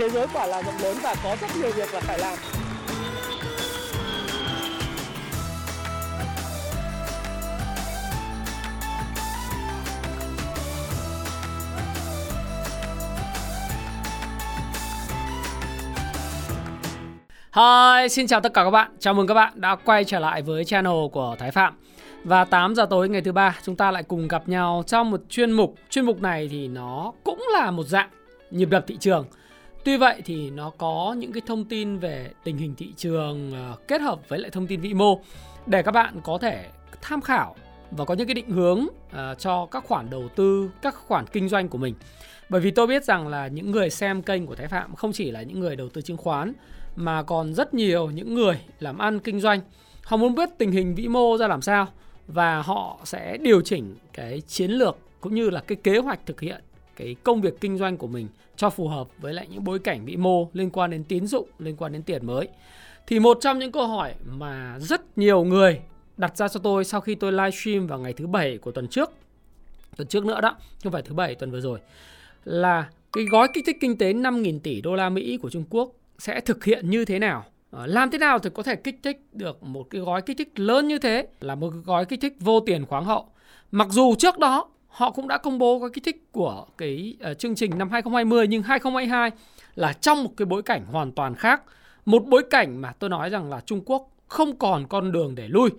thế giới quả là rộng lớn và có rất nhiều việc là phải làm Hi, xin chào tất cả các bạn. Chào mừng các bạn đã quay trở lại với channel của Thái Phạm. Và 8 giờ tối ngày thứ ba chúng ta lại cùng gặp nhau trong một chuyên mục. Chuyên mục này thì nó cũng là một dạng nhịp đập thị trường. Tuy vậy thì nó có những cái thông tin về tình hình thị trường ờ, kết hợp với lại thông tin vĩ mô để các bạn có thể tham khảo và có những cái định hướng uh, cho các khoản đầu tư, các khoản kinh doanh của mình. Bởi vì tôi biết rằng là những người xem kênh của Thái Phạm không chỉ là những người đầu tư chứng khoán mà còn rất nhiều những người làm ăn kinh doanh họ muốn biết tình hình vĩ mô ra làm sao và họ sẽ điều chỉnh cái chiến lược cũng như là cái kế hoạch thực hiện cái công việc kinh doanh của mình cho phù hợp với lại những bối cảnh vĩ mô liên quan đến tín dụng, liên quan đến tiền mới. Thì một trong những câu hỏi mà rất nhiều người đặt ra cho tôi sau khi tôi livestream vào ngày thứ bảy của tuần trước, tuần trước nữa đó, không phải thứ bảy tuần vừa rồi, là cái gói kích thích kinh tế 5.000 tỷ đô la Mỹ của Trung Quốc sẽ thực hiện như thế nào ờ, làm thế nào thì có thể kích thích được một cái gói kích thích lớn như thế là một gói kích thích vô tiền khoáng hậu mặc dù trước đó họ cũng đã công bố cái kích thích của cái uh, chương trình năm 2020 nhưng 2022 là trong một cái bối cảnh hoàn toàn khác. Một bối cảnh mà tôi nói rằng là Trung Quốc không còn con đường để lui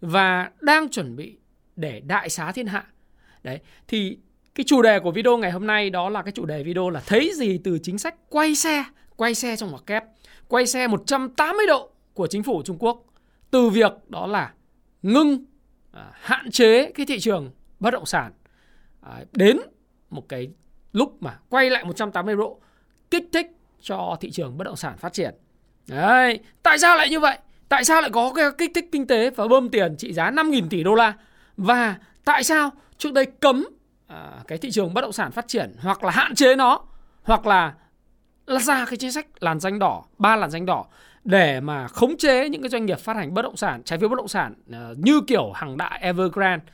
và đang chuẩn bị để đại xá thiên hạ. Đấy thì cái chủ đề của video ngày hôm nay đó là cái chủ đề video là thấy gì từ chính sách quay xe quay xe trong ngoặc kép, quay xe 180 độ của chính phủ Trung Quốc. Từ việc đó là ngưng à, hạn chế cái thị trường bất động sản. À, đến một cái lúc mà quay lại 180 độ kích thích cho thị trường bất động sản phát triển. Đấy, tại sao lại như vậy? Tại sao lại có cái kích thích kinh tế và bơm tiền trị giá 5.000 tỷ đô la? Và tại sao trước đây cấm à, cái thị trường bất động sản phát triển hoặc là hạn chế nó hoặc là là ra cái chính sách làn danh đỏ, ba làn danh đỏ để mà khống chế những cái doanh nghiệp phát hành bất động sản, trái phiếu bất động sản à, như kiểu hàng đại Evergrande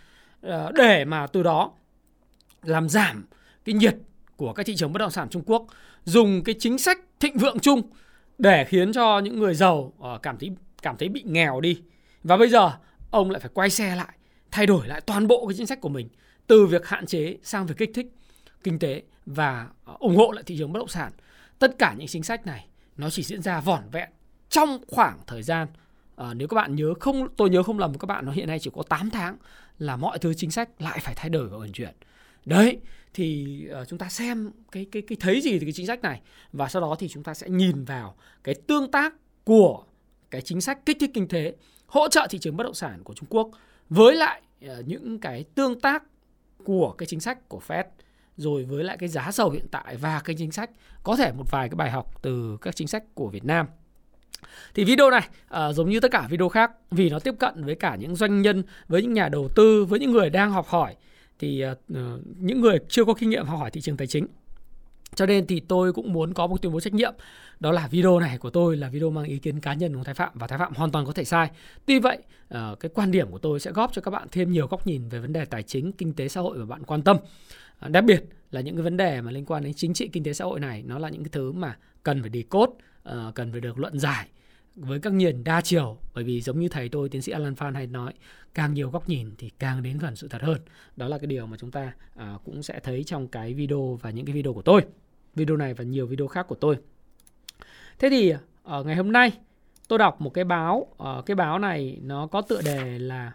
à, để mà từ đó làm giảm cái nhiệt của các thị trường bất động sản Trung Quốc, dùng cái chính sách thịnh vượng chung để khiến cho những người giàu ờ, cảm thấy cảm thấy bị nghèo đi. Và bây giờ ông lại phải quay xe lại, thay đổi lại toàn bộ cái chính sách của mình từ việc hạn chế sang việc kích thích kinh tế và ờ, ủng hộ lại thị trường bất động sản tất cả những chính sách này nó chỉ diễn ra vỏn vẹn trong khoảng thời gian à, nếu các bạn nhớ không tôi nhớ không lầm các bạn nó hiện nay chỉ có 8 tháng là mọi thứ chính sách lại phải thay đổi và vận chuyển đấy thì uh, chúng ta xem cái cái cái thấy gì từ cái chính sách này. Và sau đó thì chúng ta sẽ nhìn vào cái tương tác của cái chính sách kích thích kinh tế hỗ trợ thị trường bất động sản của Trung Quốc với lại uh, những cái tương tác của cái chính sách của Fed rồi với lại cái giá dầu hiện tại và cái chính sách có thể một vài cái bài học từ các chính sách của Việt Nam. Thì video này uh, giống như tất cả video khác vì nó tiếp cận với cả những doanh nhân với những nhà đầu tư với những người đang học hỏi thì uh, những người chưa có kinh nghiệm học hỏi thị trường tài chính cho nên thì tôi cũng muốn có một tuyên bố trách nhiệm đó là video này của tôi là video mang ý kiến cá nhân của Thái Phạm và Thái Phạm hoàn toàn có thể sai. Tuy vậy, ờ, cái quan điểm của tôi sẽ góp cho các bạn thêm nhiều góc nhìn về vấn đề tài chính, kinh tế xã hội mà bạn quan tâm. Đặc biệt là những cái vấn đề mà liên quan đến chính trị kinh tế xã hội này nó là những cái thứ mà cần phải đi cốt cần phải được luận giải với các nhìn đa chiều bởi vì giống như thầy tôi tiến sĩ Alan Phan hay nói càng nhiều góc nhìn thì càng đến gần sự thật hơn. Đó là cái điều mà chúng ta uh, cũng sẽ thấy trong cái video và những cái video của tôi. Video này và nhiều video khác của tôi. Thế thì ở ngày hôm nay tôi đọc một cái báo uh, cái báo này nó có tựa đề là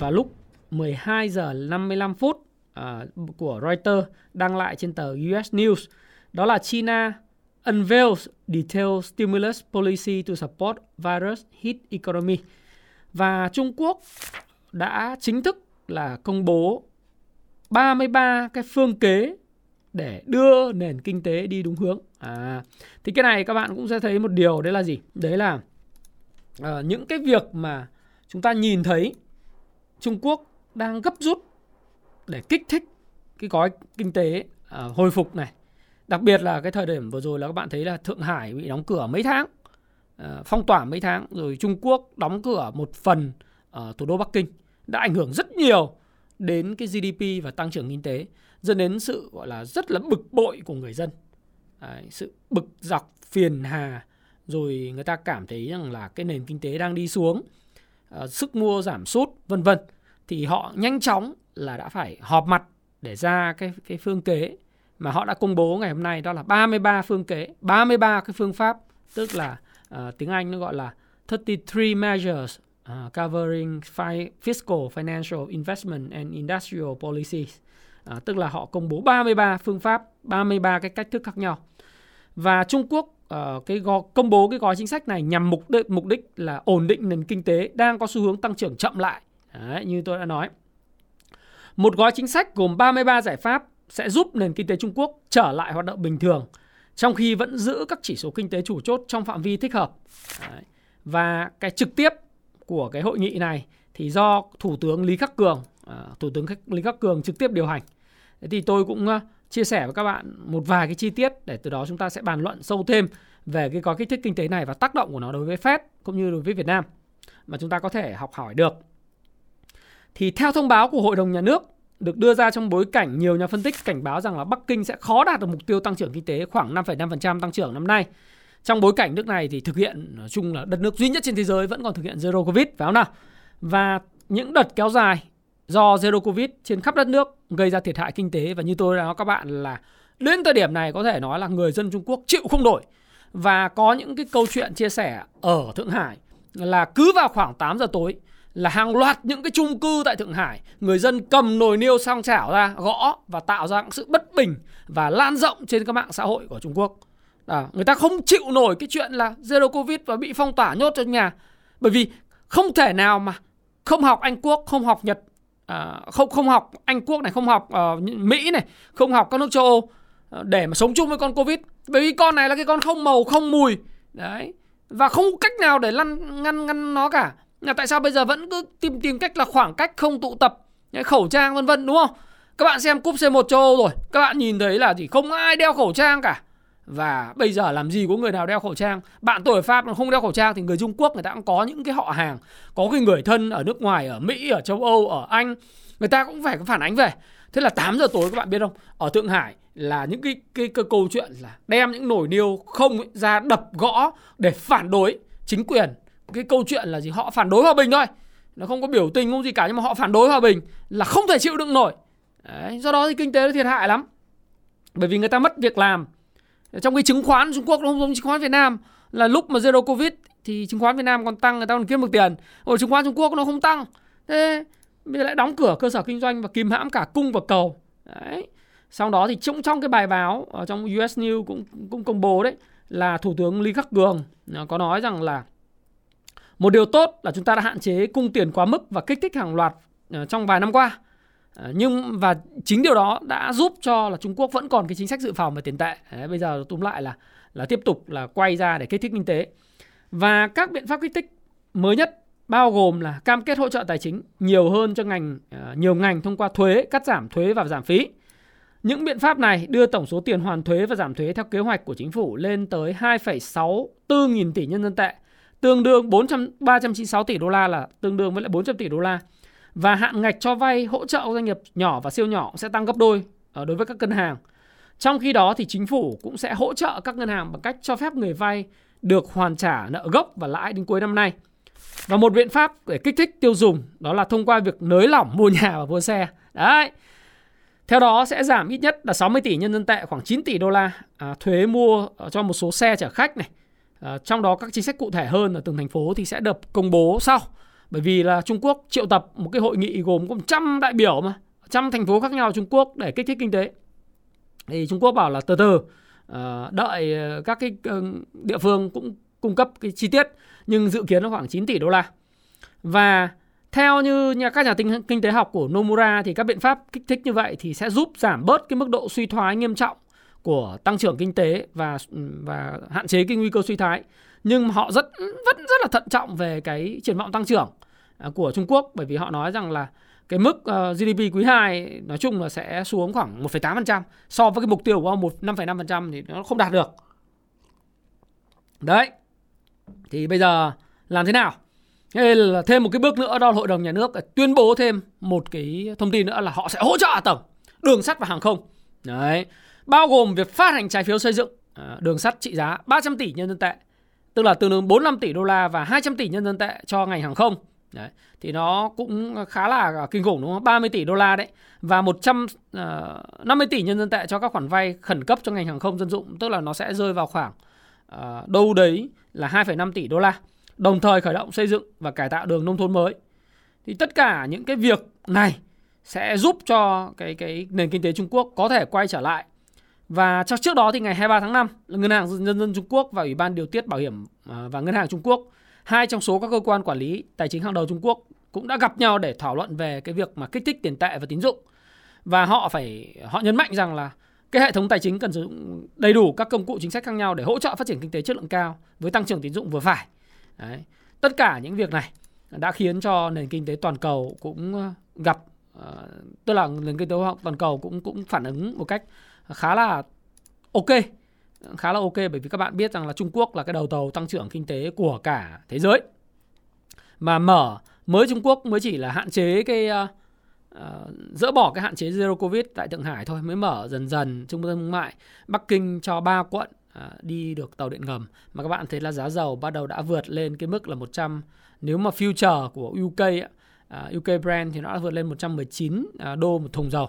vào lúc 12 giờ 55 phút uh, của Reuters đăng lại trên tờ US News. Đó là China unveils detailed stimulus policy to support virus hit economy và Trung Quốc đã chính thức là công bố 33 cái phương kế để đưa nền kinh tế đi đúng hướng. À, thì cái này các bạn cũng sẽ thấy một điều đấy là gì? Đấy là uh, những cái việc mà chúng ta nhìn thấy Trung Quốc đang gấp rút để kích thích cái gói kinh tế uh, hồi phục này. Đặc biệt là cái thời điểm vừa rồi là các bạn thấy là Thượng Hải bị đóng cửa mấy tháng, ờ, phong tỏa mấy tháng, rồi Trung Quốc đóng cửa một phần ở thủ đô Bắc Kinh đã ảnh hưởng rất nhiều đến cái GDP và tăng trưởng kinh tế, dẫn đến sự gọi là rất là bực bội của người dân. Đấy, sự bực dọc phiền hà rồi người ta cảm thấy rằng là cái nền kinh tế đang đi xuống uh, sức mua giảm sút vân vân thì họ nhanh chóng là đã phải họp mặt để ra cái cái phương kế mà họ đã công bố ngày hôm nay đó là 33 phương kế, 33 cái phương pháp tức là uh, tiếng Anh nó gọi là 33 measures uh, covering fi- fiscal, financial, investment and industrial policies. Uh, tức là họ công bố 33 phương pháp, 33 cái cách thức khác nhau. Và Trung Quốc uh, cái gò, công bố cái gói chính sách này nhằm mục đích, mục đích là ổn định nền kinh tế đang có xu hướng tăng trưởng chậm lại. Đấy, như tôi đã nói. Một gói chính sách gồm 33 giải pháp sẽ giúp nền kinh tế Trung Quốc trở lại hoạt động bình thường trong khi vẫn giữ các chỉ số kinh tế chủ chốt trong phạm vi thích hợp. Đấy. Và cái trực tiếp của cái hội nghị này thì do Thủ tướng Lý Khắc Cường, uh, Thủ tướng Lý Khắc Cường trực tiếp điều hành. Thế thì tôi cũng uh, chia sẻ với các bạn một vài cái chi tiết để từ đó chúng ta sẽ bàn luận sâu thêm về cái gói kích thích kinh tế này và tác động của nó đối với Fed cũng như đối với Việt Nam mà chúng ta có thể học hỏi được. Thì theo thông báo của Hội đồng Nhà nước được đưa ra trong bối cảnh nhiều nhà phân tích cảnh báo rằng là Bắc Kinh sẽ khó đạt được mục tiêu tăng trưởng kinh tế khoảng 5,5% tăng trưởng năm nay. Trong bối cảnh nước này thì thực hiện nói chung là đất nước duy nhất trên thế giới vẫn còn thực hiện zero covid phải không nào? Và những đợt kéo dài do zero covid trên khắp đất nước gây ra thiệt hại kinh tế và như tôi đã nói các bạn là đến thời điểm này có thể nói là người dân Trung Quốc chịu không nổi và có những cái câu chuyện chia sẻ ở Thượng Hải là cứ vào khoảng 8 giờ tối là hàng loạt những cái chung cư tại Thượng Hải. Người dân cầm nồi niêu sang chảo ra gõ và tạo ra sự bất bình và lan rộng trên các mạng xã hội của Trung Quốc. À, người ta không chịu nổi cái chuyện là zero covid và bị phong tỏa nhốt trong nhà. Bởi vì không thể nào mà không học Anh Quốc không học Nhật à, không không học Anh Quốc này không học uh, Mỹ này không học các nước châu Âu ờ, để mà sống chung với con covid. Bởi vì con này là cái con không màu không mùi. Đấy. Và không cách nào để lăn ngăn ngăn nó cả là tại sao bây giờ vẫn cứ tìm tìm cách là khoảng cách không tụ tập khẩu trang vân vân đúng không? Các bạn xem cúp C1 châu Âu rồi các bạn nhìn thấy là gì không ai đeo khẩu trang cả. Và bây giờ làm gì có người nào đeo khẩu trang? Bạn tôi ở Pháp mà không đeo khẩu trang thì người Trung Quốc người ta cũng có những cái họ hàng. Có cái người thân ở nước ngoài ở Mỹ ở châu Âu ở Anh người ta cũng phải có phản ánh về. Thế là 8 giờ tối các bạn biết không? Ở Thượng Hải là những cái cái, cái câu chuyện là đem những nồi niêu không ra đập gõ để phản đối chính quyền cái câu chuyện là gì? Họ phản đối hòa bình thôi. Nó không có biểu tình không gì cả nhưng mà họ phản đối hòa bình là không thể chịu đựng nổi. Đấy, do đó thì kinh tế nó thiệt hại lắm. Bởi vì người ta mất việc làm. Trong cái chứng khoán Trung Quốc nó không giống chứng khoán Việt Nam là lúc mà zero covid thì chứng khoán Việt Nam còn tăng người ta còn kiếm được tiền. Rồi chứng khoán Trung Quốc nó không tăng. Thế bây giờ lại đóng cửa cơ sở kinh doanh và kìm hãm cả cung và cầu. Đấy. Sau đó thì trong trong cái bài báo ở trong US News cũng cũng công bố đấy là thủ tướng Lý Khắc Cường à, có nói rằng là một điều tốt là chúng ta đã hạn chế cung tiền quá mức và kích thích hàng loạt ờ, trong vài năm qua. Ờ, nhưng và chính điều đó đã giúp cho là Trung Quốc vẫn còn cái chính sách dự phòng về tiền tệ. Đấy, bây giờ túm lại là là tiếp tục là quay ra để kích thích kinh tế. Và các biện pháp kích thích mới nhất bao gồm là cam kết hỗ trợ tài chính nhiều hơn cho ngành ờ, nhiều ngành thông qua thuế, cắt giảm thuế và giảm phí. Những biện pháp này đưa tổng số tiền hoàn thuế và giảm thuế theo kế hoạch của chính phủ lên tới 2,64 nghìn tỷ nhân dân tệ tương đương 400 396 tỷ đô la là tương đương với lại 400 tỷ đô la. Và hạn ngạch cho vay hỗ trợ doanh nghiệp nhỏ và siêu nhỏ sẽ tăng gấp đôi ờ, đối với các ngân hàng. Trong khi đó thì chính phủ cũng sẽ hỗ trợ các ngân hàng bằng cách cho phép người vay được hoàn trả nợ gốc và lãi đến cuối năm nay. Và một biện pháp để kích thích tiêu dùng đó là thông qua việc nới lỏng mua nhà và mua xe. Đấy. Theo đó sẽ giảm ít nhất là 60 tỷ nhân dân tệ khoảng 9 tỷ đô la à, thuế mua ờ, cho một số xe chở khách này, À, trong đó các chính sách cụ thể hơn ở từng thành phố thì sẽ được công bố sau. Bởi vì là Trung Quốc triệu tập một cái hội nghị gồm có trăm đại biểu mà, trăm thành phố khác nhau Trung Quốc để kích thích kinh tế. Thì Trung Quốc bảo là từ từ à, đợi ờ, các cái địa phương cũng cung cấp cái chi tiết nhưng dự kiến nó khoảng 9 tỷ đô la. Và theo như nhà các nhà tinh, kinh tế học của Nomura thì các biện pháp kích thích như vậy thì sẽ giúp giảm bớt cái mức độ suy thoái nghiêm trọng của tăng trưởng kinh tế và và hạn chế cái nguy cơ suy thoái nhưng họ rất vẫn rất là thận trọng về cái triển vọng tăng trưởng à, của Trung Quốc bởi vì họ nói rằng là cái mức ờ, GDP quý 2 nói chung là sẽ xuống khoảng 1,8% so với cái mục tiêu của ông 5,5% thì nó không đạt được. Đấy. Thì bây giờ làm thế nào? Thế là thêm một cái bước nữa đó là Hội đồng Nhà nước tuyên bố thêm một cái thông tin nữa là họ sẽ hỗ trợ tầng đường sắt và hàng không. Đấy bao gồm việc phát hành trái phiếu xây dựng à, đường sắt trị giá 300 tỷ nhân dân tệ, tức là tương đương 45 tỷ đô la và 200 tỷ nhân dân tệ cho ngành hàng không. Đấy. Thì nó cũng khá là kinh khủng đúng không? 30 tỷ đô la đấy và 150 à, tỷ nhân dân tệ cho các khoản vay khẩn cấp cho ngành hàng không dân dụng, tức là nó sẽ rơi vào khoảng uh, đâu đấy là 2,5 tỷ đô la. Đồng thời khởi động xây dựng và cải tạo đường nông thôn mới. Thì tất cả những cái việc này sẽ giúp cho cái cái nền kinh tế Trung Quốc có thể quay trở lại. Và trước đó thì ngày 23 tháng 5, Ngân hàng Nhân dân Trung Quốc và Ủy ban điều tiết bảo hiểm à, và Ngân hàng Trung Quốc, hai trong số các cơ quan quản lý tài chính hàng đầu Trung Quốc cũng đã gặp nhau để thảo luận về cái việc mà kích thích tiền tệ và tín dụng. Và họ phải họ nhấn mạnh rằng là cái hệ thống tài chính cần sử dụng đầy đủ các công cụ chính sách khác nhau để hỗ trợ phát triển kinh tế chất lượng cao với tăng trưởng tín dụng vừa phải. Đấy. Tất cả những việc này đã khiến cho nền kinh tế toàn cầu cũng à, gặp uh, tức là nền kinh tế toàn cầu cũng cũng phản ứng một cách khá là ok. Khá là ok bởi vì các bạn biết rằng là Trung Quốc là cái đầu tàu tăng trưởng kinh tế của cả thế giới. Mà mở mới Trung Quốc mới chỉ là hạn chế cái uh, dỡ bỏ cái hạn chế zero covid tại Thượng Hải thôi mới mở dần dần trung tâm thương mại Bắc Kinh cho ba quận uh, đi được tàu điện ngầm. Mà các bạn thấy là giá dầu bắt đầu đã vượt lên cái mức là 100 nếu mà future của UK uh, UK brand thì nó đã vượt lên 119 uh, đô một thùng dầu.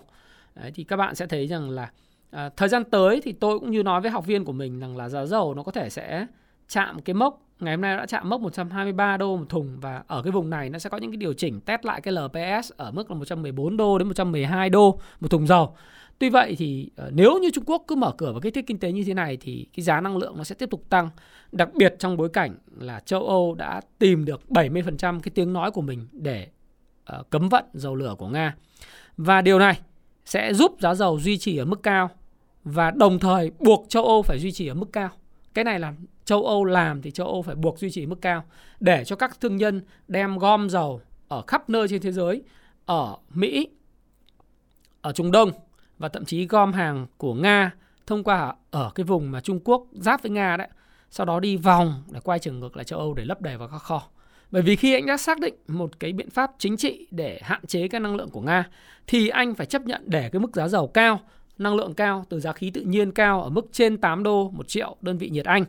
Đấy, thì các bạn sẽ thấy rằng là À, thời gian tới thì tôi cũng như nói với học viên của mình rằng là giá dầu nó có thể sẽ chạm cái mốc ngày hôm nay đã chạm mốc 123 đô một thùng và ở cái vùng này nó sẽ có những cái điều chỉnh test lại cái LPS ở mức là 114 đô đến 112 đô một thùng dầu. Tuy vậy thì ờ, nếu như Trung Quốc cứ mở cửa và kích thích kinh tế như thế này thì cái giá năng lượng nó sẽ tiếp tục tăng. Đặc biệt trong bối cảnh là châu Âu đã tìm được 70% cái tiếng nói của mình để uh, cấm vận dầu lửa của Nga. Và điều này sẽ giúp giá dầu duy trì ở mức cao và đồng thời buộc châu Âu phải duy trì ở mức cao. Cái này là châu Âu làm thì châu Âu phải buộc duy trì mức cao để cho các thương nhân đem gom dầu ở khắp nơi trên thế giới, ở Mỹ, ở Trung Đông và thậm chí gom hàng của Nga thông qua ở cái vùng mà Trung Quốc giáp với Nga đấy, sau đó đi vòng để quay trở ngược lại châu Âu để lấp đầy vào các kho. Bởi vì khi anh đã xác định một cái biện pháp chính trị để hạn chế cái năng lượng của Nga thì anh phải chấp nhận để cái mức giá dầu cao năng lượng cao từ giá khí tự nhiên cao ở mức trên 8 đô một triệu đơn vị nhiệt Anh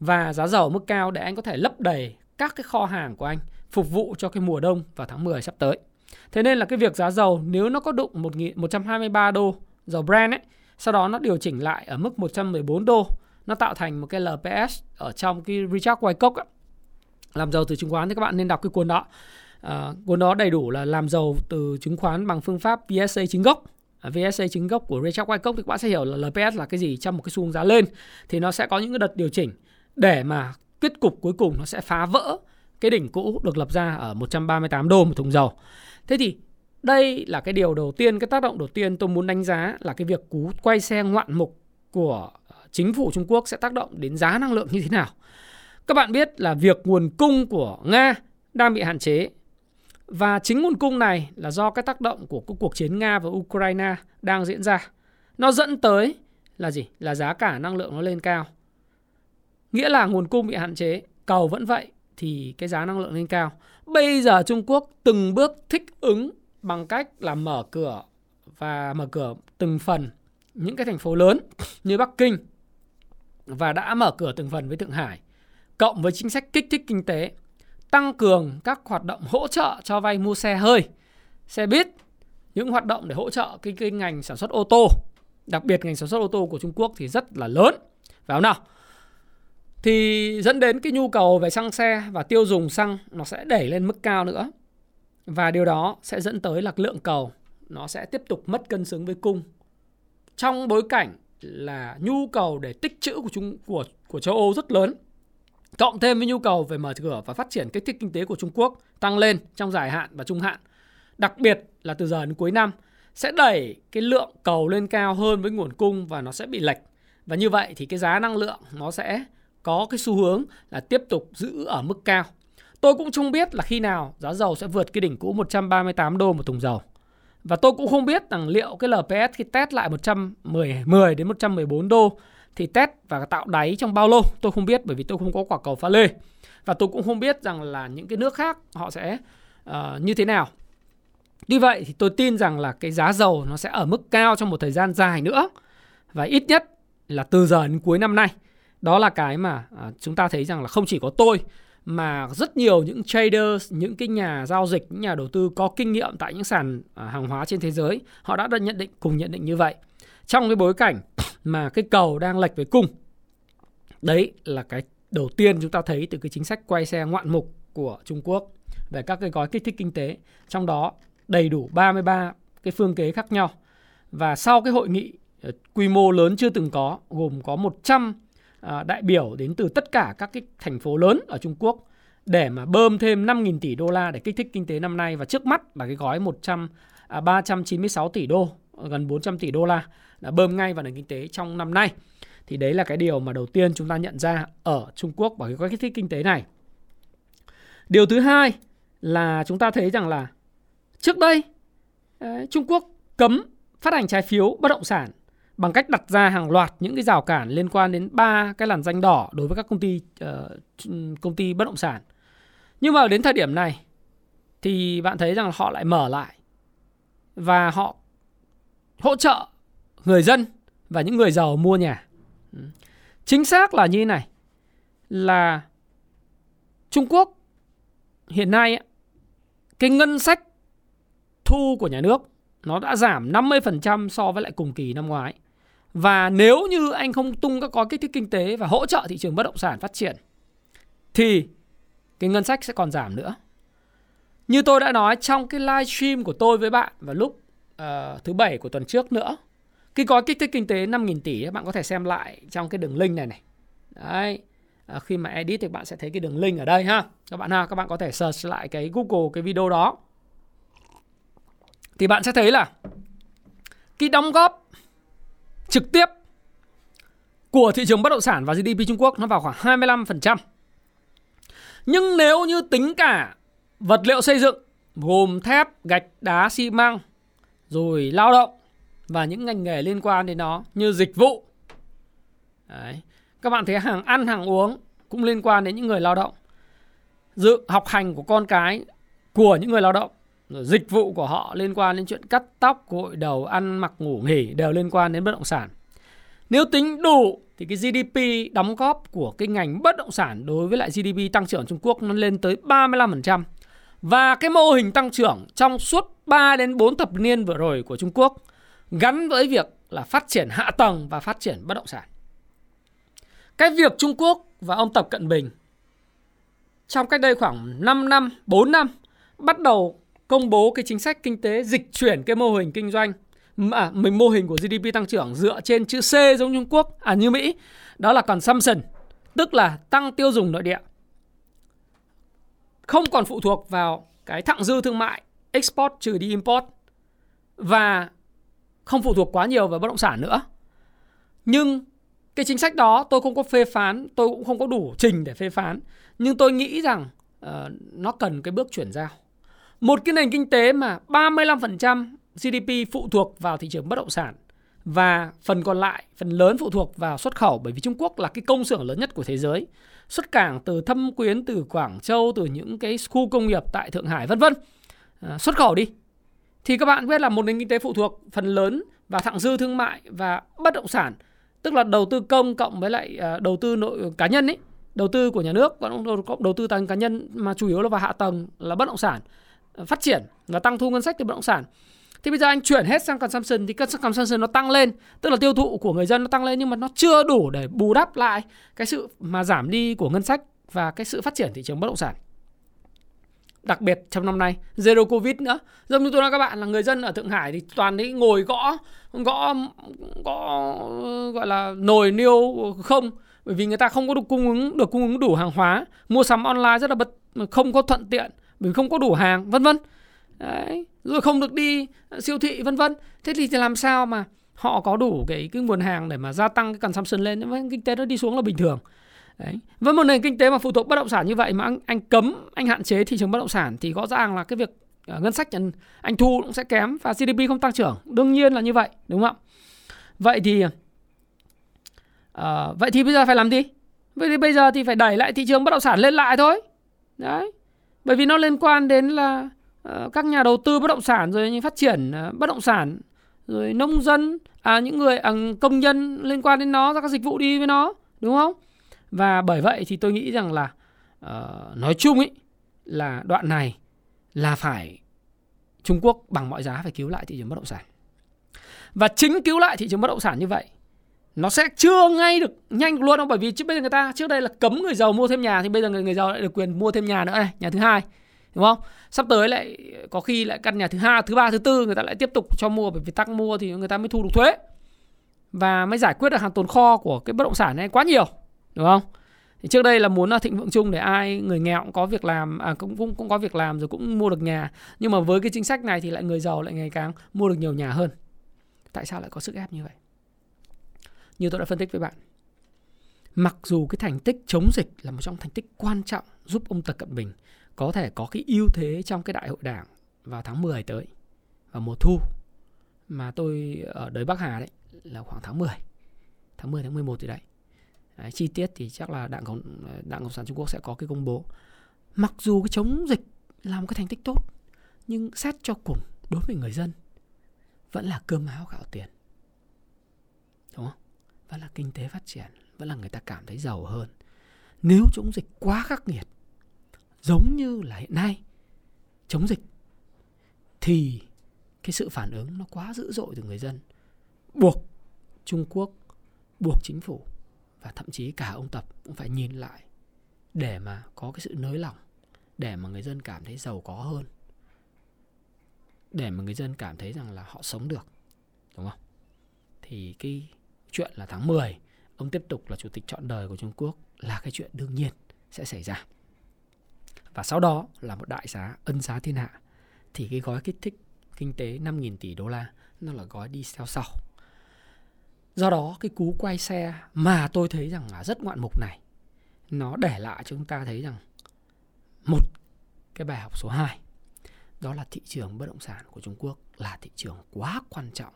và giá dầu ở mức cao để anh có thể lấp đầy các cái kho hàng của anh phục vụ cho cái mùa đông vào tháng 10 sắp tới. Thế nên là cái việc giá dầu nếu nó có đụng 123 đô dầu Brent ấy, sau đó nó điều chỉnh lại ở mức 114 đô, nó tạo thành một cái LPS ở trong cái Richard Wyckoff ấy. làm dầu từ chứng khoán thì các bạn nên đọc cái cuốn đó. À, cuốn đó đầy đủ là làm dầu từ chứng khoán bằng phương pháp PSA chính gốc À, VSA chính gốc của Richard Wyckoff thì các bạn sẽ hiểu là LPS là cái gì trong một cái xu hướng giá lên thì nó sẽ có những cái đợt điều chỉnh để mà kết cục cuối cùng nó sẽ phá vỡ cái đỉnh cũ được lập ra ở 138 đô một thùng dầu. Thế thì đây là cái điều đầu tiên, cái tác động đầu tiên tôi muốn đánh giá là cái việc cú quay xe ngoạn mục của chính phủ Trung Quốc sẽ tác động đến giá năng lượng như thế nào. Các bạn biết là việc nguồn cung của Nga đang bị hạn chế và chính nguồn cung này là do cái tác động của cuộc chiến Nga và Ukraine đang diễn ra. Nó dẫn tới là gì? Là giá cả năng lượng nó lên cao. Nghĩa là nguồn cung bị hạn chế, cầu vẫn vậy thì cái giá năng lượng lên cao. Bây giờ Trung Quốc từng bước thích ứng bằng cách là mở cửa và mở cửa từng phần những cái thành phố lớn như Bắc Kinh và đã mở cửa từng phần với Thượng Hải cộng với chính sách kích thích kinh tế tăng cường các hoạt động hỗ trợ cho vay mua xe hơi, xe buýt, những hoạt động để hỗ trợ cái, cái ngành sản xuất ô tô, đặc biệt ngành sản xuất ô tô của Trung Quốc thì rất là lớn. Phải không nào? Thì dẫn đến cái nhu cầu về xăng xe và tiêu dùng xăng nó sẽ đẩy lên mức cao nữa. Và điều đó sẽ dẫn tới là lượng cầu nó sẽ tiếp tục mất cân xứng với cung. Trong bối cảnh là nhu cầu để tích trữ của chúng của của châu Âu rất lớn Cộng thêm với nhu cầu về mở cửa và phát triển kích thích kinh tế của Trung Quốc tăng lên trong dài hạn và trung hạn, đặc biệt là từ giờ đến cuối năm sẽ đẩy cái lượng cầu lên cao hơn với nguồn cung và nó sẽ bị lệch. Và như vậy thì cái giá năng lượng nó sẽ có cái xu hướng là tiếp tục giữ ở mức cao. Tôi cũng không biết là khi nào giá dầu sẽ vượt cái đỉnh cũ 138 đô một thùng dầu. Và tôi cũng không biết rằng liệu cái LPS khi test lại 110 10 đến 114 đô thì test và tạo đáy trong bao lâu? Tôi không biết bởi vì tôi không có quả cầu pha lê. Và tôi cũng không biết rằng là những cái nước khác họ sẽ uh, như thế nào. Tuy vậy thì tôi tin rằng là cái giá dầu nó sẽ ở mức cao trong một thời gian dài nữa. Và ít nhất là từ giờ đến cuối năm nay. Đó là cái mà uh, chúng ta thấy rằng là không chỉ có tôi mà rất nhiều những traders, những cái nhà giao dịch, những nhà đầu tư có kinh nghiệm tại những sàn à, hàng hóa trên thế giới, họ đã được nhận định cùng nhận định như vậy. Trong cái bối cảnh mà cái cầu đang lệch với cung. Đấy là cái đầu tiên chúng ta thấy từ cái chính sách quay xe ngoạn mục của Trung Quốc về các cái gói kích thích kinh tế, trong đó đầy đủ 33 cái phương kế khác nhau. Và sau cái hội nghị ờ, quy mô lớn chưa từng có, gồm có 100 à, đại biểu đến từ tất cả các cái thành phố lớn ở Trung Quốc để mà bơm thêm 5.000 tỷ đô la để kích thích kinh tế năm nay và trước mắt là cái gói 100 à, 396 tỷ đô, gần 400 tỷ đô la đã bơm ngay vào nền kinh tế trong năm nay. Thì đấy là cái điều mà đầu tiên chúng ta nhận ra ở Trung Quốc và cái kích thích kinh tế này. Điều thứ hai là chúng ta thấy rằng là trước đây Trung Quốc cấm phát hành trái phiếu bất động sản bằng cách đặt ra hàng loạt những cái rào cản liên quan đến ba cái làn danh đỏ đối với các công ty uh, công ty bất động sản. Nhưng mà đến thời điểm này thì bạn thấy rằng họ lại mở lại và họ hỗ trợ người dân và những người giàu mua nhà. Ừ. Chính xác là như thế này là Trung Quốc hiện nay cái ngân sách thu của nhà nước nó đã giảm 50% so với lại cùng kỳ năm ngoái. Và nếu như anh không tung các gói kích thích kinh tế và hỗ trợ thị trường bất động sản phát triển thì cái ngân sách sẽ còn giảm nữa. Như tôi đã nói trong cái live stream của tôi với bạn vào lúc uh, thứ bảy của tuần trước nữa. Cái gói kích thích kinh tế 5.000 tỷ bạn có thể xem lại trong cái đường link này này. Đấy. À, khi mà edit thì bạn sẽ thấy cái đường link ở đây ha. Các bạn ha, các bạn có thể search lại cái Google cái video đó. Thì bạn sẽ thấy là cái đóng góp trực tiếp của thị trường bất động sản và GDP Trung Quốc nó vào khoảng 25%. Nhưng nếu như tính cả vật liệu xây dựng gồm thép, gạch, đá, xi măng, rồi lao động và những ngành nghề liên quan đến nó như dịch vụ. Đấy. Các bạn thấy hàng ăn, hàng uống cũng liên quan đến những người lao động. Dự học hành của con cái của những người lao động rồi dịch vụ của họ liên quan đến chuyện cắt tóc, gội đầu, ăn mặc ngủ nghỉ đều liên quan đến bất động sản. Nếu tính đủ thì cái GDP đóng góp của cái ngành bất động sản đối với lại GDP tăng trưởng Trung Quốc nó lên tới 35%. Và cái mô hình tăng trưởng trong suốt 3 đến 4 thập niên vừa rồi của Trung Quốc gắn với việc là phát triển hạ tầng và phát triển bất động sản. Cái việc Trung Quốc và ông Tập Cận Bình trong cách đây khoảng 5 năm, 4 năm bắt đầu công bố cái chính sách kinh tế dịch chuyển cái mô hình kinh doanh à, mình mô hình của GDP tăng trưởng dựa trên chữ C giống Trung Quốc à như Mỹ đó là consumption tức là tăng tiêu dùng nội địa không còn phụ thuộc vào cái thặng dư thương mại export trừ đi import và không phụ thuộc quá nhiều vào bất động sản nữa nhưng cái chính sách đó tôi không có phê phán tôi cũng không có đủ trình để phê phán nhưng tôi nghĩ rằng uh, nó cần cái bước chuyển giao một cái nền kinh tế mà 35% GDP phụ thuộc vào thị trường bất động sản và phần còn lại, phần lớn phụ thuộc vào xuất khẩu bởi vì Trung Quốc là cái công xưởng lớn nhất của thế giới. Xuất cảng từ Thâm Quyến, từ Quảng Châu, từ những cái khu công nghiệp tại Thượng Hải vân vân. À, xuất khẩu đi. Thì các bạn biết là một nền kinh tế phụ thuộc phần lớn vào thặng dư thương mại và bất động sản, tức là đầu tư công cộng với lại ờ, đầu tư nội ờ, cá nhân ấy, đầu tư của nhà nước còn đầu tư tầng cá nhân mà chủ yếu là vào hạ tầng là bất động sản ờ, phát triển và tăng thu ngân sách từ bất động sản. Thì bây giờ anh chuyển hết sang consumption thì consumption nó tăng lên tức là tiêu thụ của người dân nó tăng lên nhưng mà nó chưa đủ để bù đắp lại cái sự mà giảm đi của ngân sách và cái sự phát triển thị trường bất động sản đặc biệt trong năm nay. Zero covid nữa. Giống như tôi nói các bạn là người dân ở thượng hải thì toàn đấy ngồi gõ gõ gõ, gọi là nồi niêu không. Bởi vì người ta không có được cung ứng, được cung ứng đủ hàng hóa. Mua sắm online rất là bất, không có thuận tiện mình không có đủ hàng, vân vân. Đấy, rồi không được đi siêu thị, vân vân. Thế thì làm sao mà họ có đủ cái cái nguồn hàng để mà gia tăng cái consumption lên? Nhưng kinh tế nó đi xuống là bình thường đấy. Với một nền kinh tế mà phụ thuộc bất động sản như vậy mà anh, anh cấm anh hạn chế thị trường bất động sản thì rõ ràng là cái việc uh, ngân sách anh, anh thu cũng sẽ kém và GDP không tăng trưởng. Đương nhiên là như vậy đúng không vậy thì uh, vậy thì bây giờ phải làm gì? Vậy thì bây giờ thì phải đẩy lại thị trường bất động sản lên lại thôi. Đấy. Bởi vì nó liên quan đến là uh, các nhà đầu tư bất động sản rồi như phát triển uh, bất động sản rồi nông dân à, những người à, công nhân liên quan đến nó các dịch vụ đi với nó đúng không? Và bởi vậy thì tôi nghĩ rằng là uh, nói chung ấy là đoạn này là phải Trung Quốc bằng mọi giá phải cứu lại thị trường bất động sản. Và chính cứu lại thị trường bất động sản như vậy nó sẽ chưa ngay được nhanh được luôn đâu bởi vì trước bây giờ người ta trước đây là cấm người giàu mua thêm nhà thì bây giờ người, người giàu lại được quyền mua thêm nhà nữa này nhà thứ hai đúng không? Sắp tới lại có khi lại căn nhà thứ hai thứ ba thứ tư người ta lại tiếp tục cho mua bởi vì tăng mua thì người ta mới thu được thuế. Và mới giải quyết được hàng tồn kho của cái bất động sản này quá nhiều đúng không? Thì trước đây là muốn là thịnh vượng chung để ai người nghèo cũng có việc làm à, cũng, cũng cũng có việc làm rồi cũng mua được nhà. Nhưng mà với cái chính sách này thì lại người giàu lại ngày càng mua được nhiều nhà hơn. Tại sao lại có sức ép như vậy? Như tôi đã phân tích với bạn. Mặc dù cái thành tích chống dịch là một trong thành tích quan trọng giúp ông Tập Cận Bình có thể có cái ưu thế trong cái đại hội đảng vào tháng 10 tới vào mùa thu. Mà tôi ở đời Bắc Hà đấy là khoảng tháng 10 tháng 10 tháng 11 thì đấy đấy, chi tiết thì chắc là đảng cộng đảng cộng sản Trung Quốc sẽ có cái công bố. Mặc dù cái chống dịch là một cái thành tích tốt, nhưng xét cho cùng đối với người dân, vẫn là cơm áo gạo tiền. Đúng không? Vẫn là kinh tế phát triển, vẫn là người ta cảm thấy giàu hơn. Nếu chống dịch quá khắc nghiệt, giống như là hiện nay chống dịch, thì cái sự phản ứng nó quá dữ dội từ người dân. Buộc Trung Quốc, buộc chính phủ và thậm chí cả ông Tập cũng phải nhìn lại để mà có cái sự nới lỏng, để mà người dân cảm thấy giàu có hơn. Để mà người dân cảm thấy rằng là họ sống được, đúng không? Thì cái chuyện là tháng 10 ông tiếp tục là chủ tịch trọn đời của Trung Quốc là cái chuyện đương nhiên sẽ xảy ra. Và sau đó là một đại giá, ân giá thiên hạ. Thì cái gói kích thích kinh tế 5.000 tỷ đô la, nó là gói đi theo sau do đó, cái cú quay xe mà tôi thấy rằng là rất ngoạn mục này, nó để lại cho chúng ta thấy rằng một cái bài học số 2 đó là thị trường bất động sản của Trung Quốc là thị trường quá quan trọng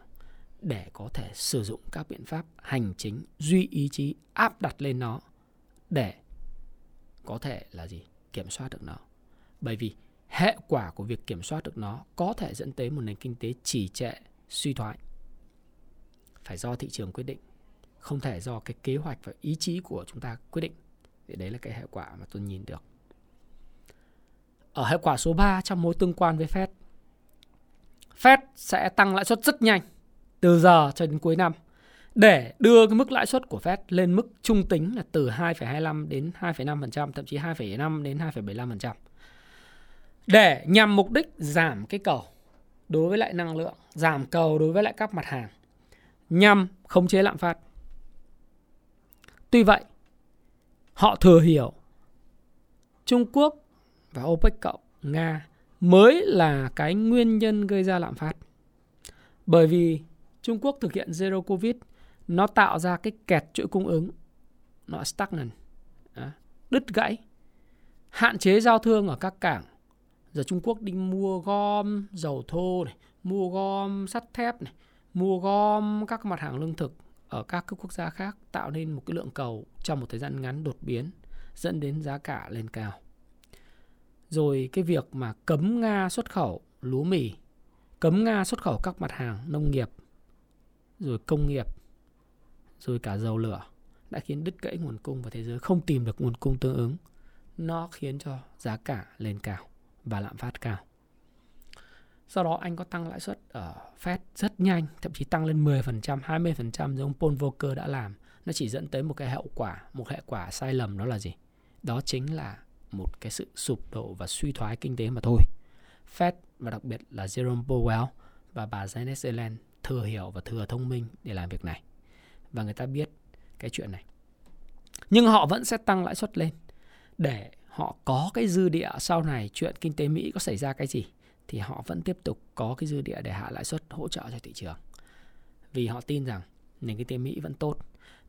để có thể sử dụng các biện pháp hành chính duy ý chí áp đặt lên nó để có thể là gì? Kiểm soát được nó. Bởi vì hệ quả của việc kiểm soát được nó có thể dẫn tới một nền kinh tế trì trệ, suy thoái phải do thị trường quyết định không thể do cái kế hoạch và ý chí của chúng ta quyết định thì đấy là cái hệ quả mà tôi nhìn được ở hệ quả số 3 trong mối tương quan với Fed Fed sẽ tăng lãi suất rất nhanh từ giờ cho đến cuối năm để đưa cái mức lãi suất của Fed lên mức trung tính là từ 2,25 đến 2,5%, thậm chí 2,5 đến 2,75%. Để nhằm mục đích giảm cái cầu đối với lại năng lượng, giảm cầu đối với lại các mặt hàng nhằm khống chế lạm phát. Tuy vậy, họ thừa hiểu Trung Quốc và OPEC cộng Nga mới là cái nguyên nhân gây ra lạm phát. Bởi vì Trung Quốc thực hiện Zero Covid nó tạo ra cái kẹt chuỗi cung ứng nó stagnant đứt gãy hạn chế giao thương ở các cảng giờ Trung Quốc đi mua gom dầu thô này mua gom sắt thép này mua gom các mặt hàng lương thực ở các cái quốc gia khác, tạo nên một cái lượng cầu trong một thời gian ngắn đột biến, dẫn đến giá cả lên cao rồi cái việc mà cấm Nga xuất khẩu lúa mì, cấm Nga xuất khẩu các mặt hàng nông nghiệp, rồi công nghiệp, rồi cả dầu lửa đã khiến đứt gãy nguồn cung và thế giới không tìm được nguồn cung tương ứng. Nó khiến cho giá cả lên cao và lạm phát cao do đó anh có tăng lãi suất ở Fed rất nhanh, thậm chí tăng lên 10%, 20% giống Paul Volcker đã làm. Nó chỉ dẫn tới một cái hậu quả, một hệ quả sai lầm đó là gì? Đó chính là một cái sự sụp đổ và suy thoái kinh tế mà thôi. Fed và đặc biệt là Jerome Powell và bà Janet Yellen thừa hiểu và thừa thông minh để làm việc này và người ta biết cái chuyện này nhưng họ vẫn sẽ tăng lãi suất lên để họ có cái dư địa sau này chuyện kinh tế Mỹ có xảy ra cái gì thì họ vẫn tiếp tục có cái dư địa để hạ lãi suất hỗ trợ cho thị trường vì họ tin rằng nền kinh tế Mỹ vẫn tốt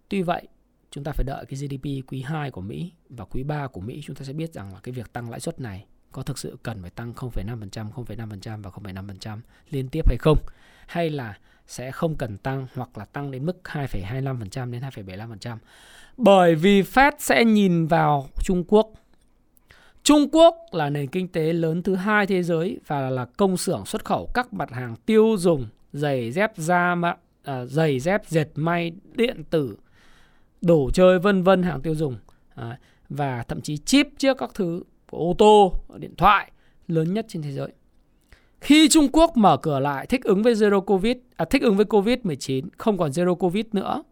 tuy vậy chúng ta phải đợi cái GDP quý 2 của Mỹ và quý 3 của Mỹ chúng ta sẽ biết rằng là cái việc tăng lãi suất này có thực sự cần phải tăng 0,5%, 0,5% và 0,5% liên tiếp hay không hay là sẽ không cần tăng hoặc là tăng đến mức 2,25% đến 2,75%. Bởi vì Fed sẽ nhìn vào Trung Quốc. Trung Quốc là nền kinh tế lớn thứ hai thế giới và là công xưởng xuất khẩu các mặt hàng tiêu dùng, giày dép da à, giày dép dệt may điện tử đồ chơi vân vân hàng tiêu dùng. À, và thậm chí chip trước các thứ của ô tô điện thoại lớn nhất trên thế giới. Khi Trung Quốc mở cửa lại thích ứng với zero covid à, thích ứng với covid 19 không còn zero covid nữa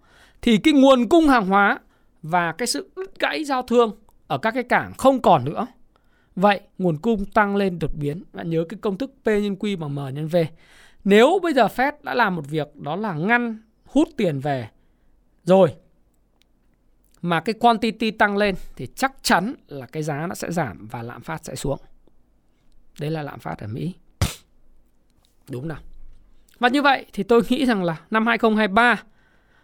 thì cái nguồn cung hàng hóa và cái sự đứt gãy giao thương ở các cái cảng không còn nữa vậy, nguồn cung tăng lên đột biến bạn nhớ cái công thức P nhân Q bằng M nhân V nếu bây giờ Fed đã làm một việc, đó là ngăn, hút tiền về rồi, mà cái quantity tăng lên thì chắc chắn là cái giá nó sẽ giảm và lạm phát sẽ xuống. Đấy là lạm phát ở Mỹ. Đúng nào. Và như vậy thì tôi nghĩ rằng là năm 2023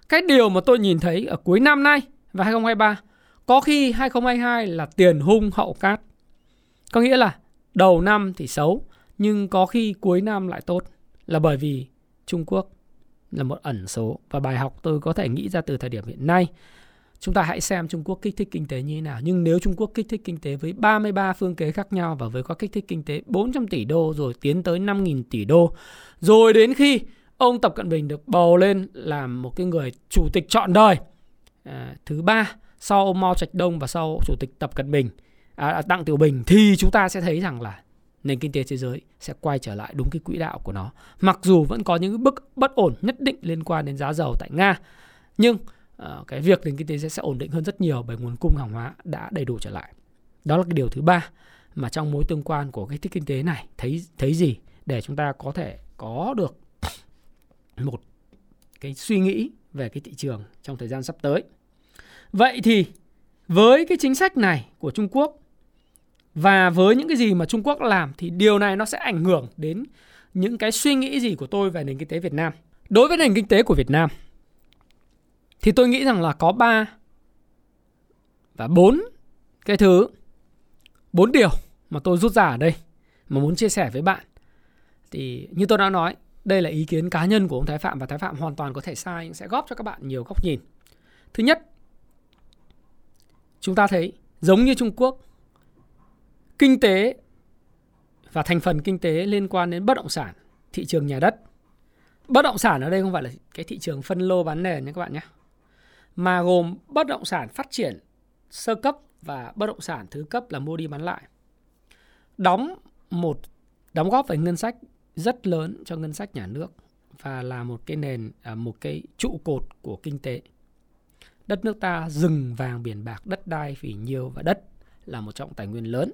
cái điều mà tôi nhìn thấy ở cuối năm nay và 2023 có khi 2022 là tiền hung hậu cát. Có nghĩa là đầu năm thì xấu nhưng có khi cuối năm lại tốt là bởi vì Trung Quốc là một ẩn số và bài học tôi có thể nghĩ ra từ thời điểm hiện nay Chúng ta hãy xem Trung Quốc kích thích kinh tế như thế nào. Nhưng nếu Trung Quốc kích thích kinh tế với 33 phương kế khác nhau và với có kích thích kinh tế 400 tỷ đô rồi tiến tới 5.000 tỷ đô. Rồi đến khi ông Tập Cận Bình được bầu lên làm một cái người chủ tịch trọn đời à, thứ ba sau ông Mao Trạch Đông và sau chủ tịch Tập Cận Bình, À, à, Đặng Tiểu Bình thì chúng ta sẽ thấy rằng là nền kinh tế thế giới sẽ quay trở lại đúng cái quỹ đạo của nó. Mặc dù vẫn có những bức bất ổn nhất định liên quan đến giá dầu tại Nga, nhưng uh, cái việc nền kinh tế sẽ, sẽ ổn định hơn rất nhiều bởi nguồn cung hàng hóa đã đầy đủ trở lại. Đó là cái điều thứ ba mà trong mối tương quan của cái thích kinh tế này thấy thấy gì để chúng ta có thể có được một cái suy nghĩ về cái thị trường trong thời gian sắp tới. Vậy thì với cái chính sách này của Trung Quốc và với những cái gì mà Trung Quốc làm thì điều này nó sẽ ảnh hưởng đến những cái suy nghĩ gì của tôi về nền kinh tế Việt Nam. Đối với nền kinh tế của Việt Nam thì tôi nghĩ rằng là có 3 và 4 cái thứ, 4 điều mà tôi rút ra ở đây mà muốn chia sẻ với bạn. Thì như tôi đã nói, đây là ý kiến cá nhân của ông Thái Phạm và Thái Phạm hoàn toàn có thể sai nhưng sẽ góp cho các bạn nhiều góc nhìn. Thứ nhất, chúng ta thấy giống như Trung Quốc, kinh tế và thành phần kinh tế liên quan đến bất động sản, thị trường nhà đất. Bất động sản ở đây không phải là cái thị trường phân lô bán nền nha các bạn nhé mà gồm bất động sản phát triển sơ cấp và bất động sản thứ cấp là mua đi bán lại. Đóng một đóng góp về ngân sách rất lớn cho ngân sách nhà nước và là một cái nền à, một cái trụ cột của kinh tế. Đất nước ta rừng vàng biển bạc, đất đai phỉ nhiêu và đất là một trọng tài nguyên lớn.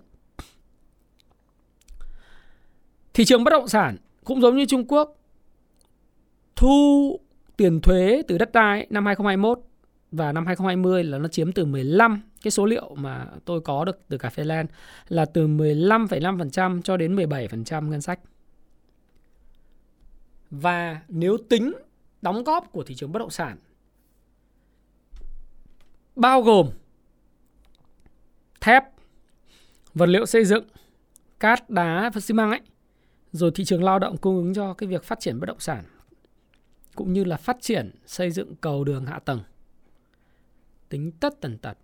Thị trường bất động sản cũng giống như Trung Quốc thu tiền thuế từ đất đai năm 2021 và năm 2020 là nó chiếm từ 15 cái số liệu mà tôi có được từ cà phê Land là từ 15,5% cho đến 17% ngân sách. Và nếu tính đóng góp của thị trường bất động sản bao gồm thép, vật liệu xây dựng, cát, đá và xi măng ấy, rồi thị trường lao động cung ứng cho cái việc phát triển bất động sản cũng như là phát triển xây dựng cầu đường hạ tầng tính tất tần tật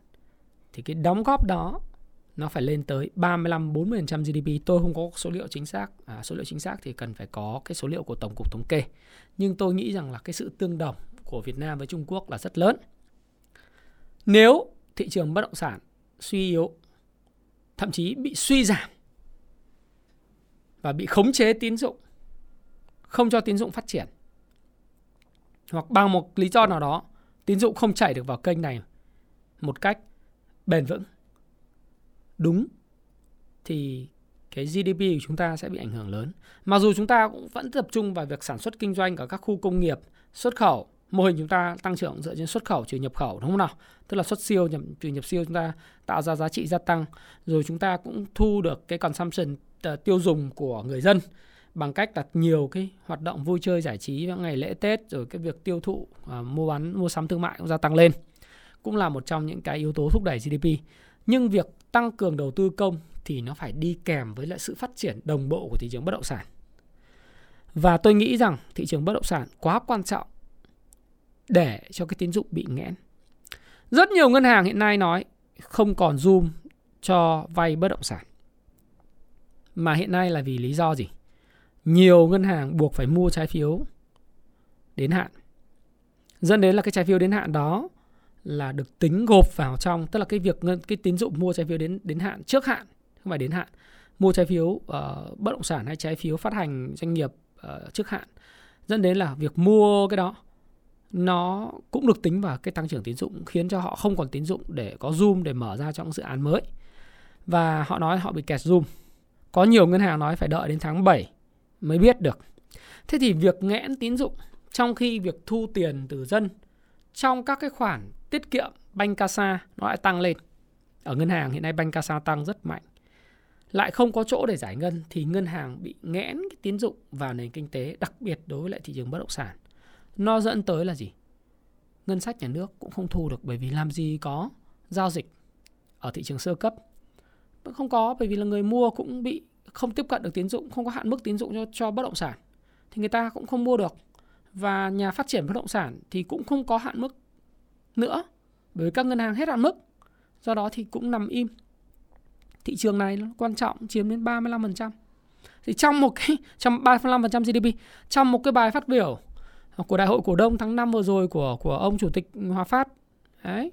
thì cái đóng góp đó nó phải lên tới 35 40% GDP. Tôi không có số liệu chính xác. À, số liệu chính xác thì cần phải có cái số liệu của tổng cục thống kê. Nhưng tôi nghĩ rằng là cái sự tương đồng của Việt Nam với Trung Quốc là rất lớn. Nếu thị trường bất động sản suy yếu, thậm chí bị suy giảm và bị khống chế tín dụng, không cho tín dụng phát triển hoặc bằng một lý do nào đó tín dụng không chảy được vào kênh này một cách bền vững đúng thì cái GDP của chúng ta sẽ bị ảnh hưởng lớn. Mặc dù chúng ta cũng vẫn tập trung vào việc sản xuất kinh doanh ở các khu công nghiệp, xuất khẩu, mô hình chúng ta tăng trưởng dựa trên xuất khẩu trừ nhập khẩu đúng không nào? Tức là xuất siêu nhập trừ nhập siêu chúng ta tạo ra giá trị gia tăng, rồi chúng ta cũng thu được cái consumption Ờ, tiêu dùng của người dân bằng cách đặt nhiều cái hoạt động vui chơi giải trí vào ngày lễ Tết rồi cái việc tiêu thụ à, mua bán mua sắm thương mại cũng gia tăng lên cũng là một trong những cái yếu tố thúc đẩy GDP. Nhưng việc tăng cường đầu tư công thì nó phải đi kèm với lại sự phát triển đồng bộ của thị trường bất động sản. Và tôi nghĩ rằng thị trường bất động sản quá quan trọng để cho cái tín dụng bị nghẽn. Rất nhiều ngân hàng hiện nay nói không còn zoom cho vay bất động sản. Mà hiện nay là vì lý do gì? Nhiều ngân hàng buộc phải mua trái phiếu đến hạn. Dẫn đến là cái trái phiếu đến hạn đó là được tính gộp vào trong tức là cái việc cái tín dụng mua trái phiếu đến đến hạn trước hạn không phải đến hạn mua trái phiếu uh, bất động sản hay trái phiếu phát hành doanh nghiệp uh, trước hạn. Dẫn đến là việc mua cái đó nó cũng được tính vào cái tăng trưởng tín dụng khiến cho họ không còn tín dụng để có zoom để mở ra trong dự án mới. Và họ nói họ bị kẹt zoom có nhiều ngân hàng nói phải đợi đến tháng 7 mới biết được. Thế thì việc nghẽn tín dụng trong khi việc thu tiền từ dân trong các cái khoản tiết kiệm banh casa nó lại tăng lên. Ở ngân hàng hiện nay banh casa tăng rất mạnh. Lại không có chỗ để giải ngân thì ngân hàng bị nghẽn cái tín dụng vào nền kinh tế, đặc biệt đối với lại thị trường bất động sản. Nó dẫn tới là gì? Ngân sách nhà nước cũng không thu được bởi vì làm gì có giao dịch ở thị trường sơ cấp không có, bởi vì là người mua cũng bị không tiếp cận được tín dụng, không có hạn mức tín dụng cho cho bất động sản. Thì người ta cũng không mua được. Và nhà phát triển bất động sản thì cũng không có hạn mức nữa, bởi vì các ngân hàng hết hạn mức. Do đó thì cũng nằm im. Thị trường này nó quan trọng, chiếm đến 35% thì trong một cái, trong 35% GDP trong một cái bài phát biểu của đại hội cổ đông tháng 5 vừa rồi của của ông chủ tịch Hòa Phát, đấy.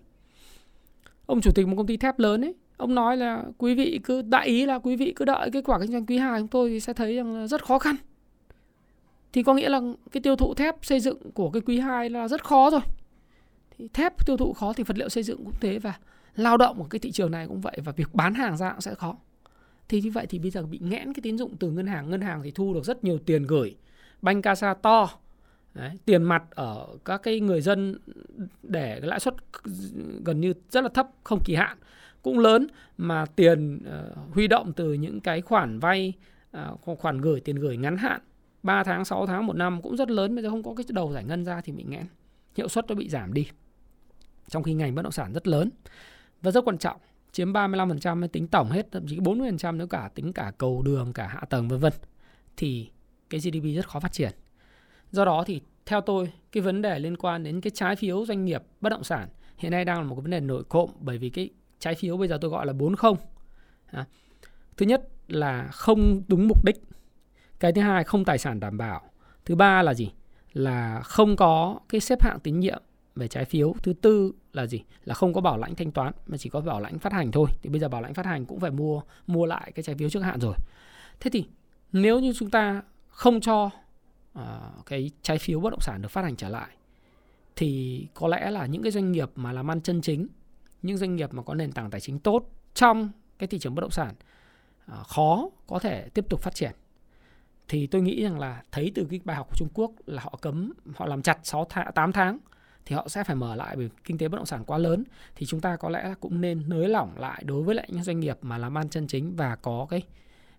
Ông chủ tịch một công ty thép lớn ấy ông nói là quý vị cứ đại ý là quý vị cứ đợi kết quả kinh doanh quý 2 chúng tôi thì sẽ thấy rằng rất khó khăn. Thì có nghĩa là cái tiêu thụ thép xây dựng của cái quý 2 là rất khó rồi. Thì thép tiêu thụ khó thì vật liệu xây dựng cũng thế và lao động của cái thị trường này cũng vậy và việc bán hàng ra cũng sẽ khó. Thì như vậy thì bây giờ bị nghẽn cái tín dụng từ ngân hàng ngân hàng thì thu được rất nhiều tiền gửi banh casa to Đấy, tiền mặt ở các cái người dân để cái lãi suất gần như rất là thấp không kỳ hạn cũng lớn mà tiền uh, huy động từ những cái khoản vay uh, khoản gửi tiền gửi ngắn hạn 3 tháng 6 tháng một năm cũng rất lớn. Bây giờ không có cái đầu giải ngân ra thì bị nghẽn hiệu suất nó bị giảm đi trong khi ngành bất động sản rất lớn. Và rất quan trọng chiếm 35% tính tổng hết thậm chí 40% nếu cả tính cả cầu đường cả hạ tầng vân vân thì cái GDP rất khó phát triển. Do đó thì theo tôi cái vấn đề liên quan đến cái trái phiếu doanh nghiệp bất động sản hiện nay đang là một cái vấn đề nổi cộm bởi vì cái trái phiếu bây giờ tôi gọi là 40 à, thứ nhất là không đúng mục đích. Cái thứ hai không tài sản đảm bảo. Thứ ba là gì? Là không có cái xếp hạng tín nhiệm về trái phiếu. Thứ tư là gì? Là không có bảo lãnh thanh toán mà chỉ có bảo lãnh phát hành thôi. Thì bây giờ bảo lãnh phát hành cũng phải mua mua lại cái trái phiếu trước hạn rồi. Thế thì nếu như chúng ta không cho uh, cái trái phiếu bất động sản được phát hành trở lại thì có lẽ là những cái doanh nghiệp mà làm ăn chân chính những doanh nghiệp mà có nền tảng tài chính tốt trong cái thị trường bất động sản à, khó có thể tiếp tục phát triển. Thì tôi nghĩ rằng là thấy từ cái bài học của Trung Quốc là họ cấm họ làm chặt 6 tháng 8 tháng thì họ sẽ phải mở lại bởi kinh tế bất động sản quá lớn. Thì chúng ta có lẽ cũng nên nới lỏng lại đối với lại những doanh nghiệp mà làm ăn chân chính và có cái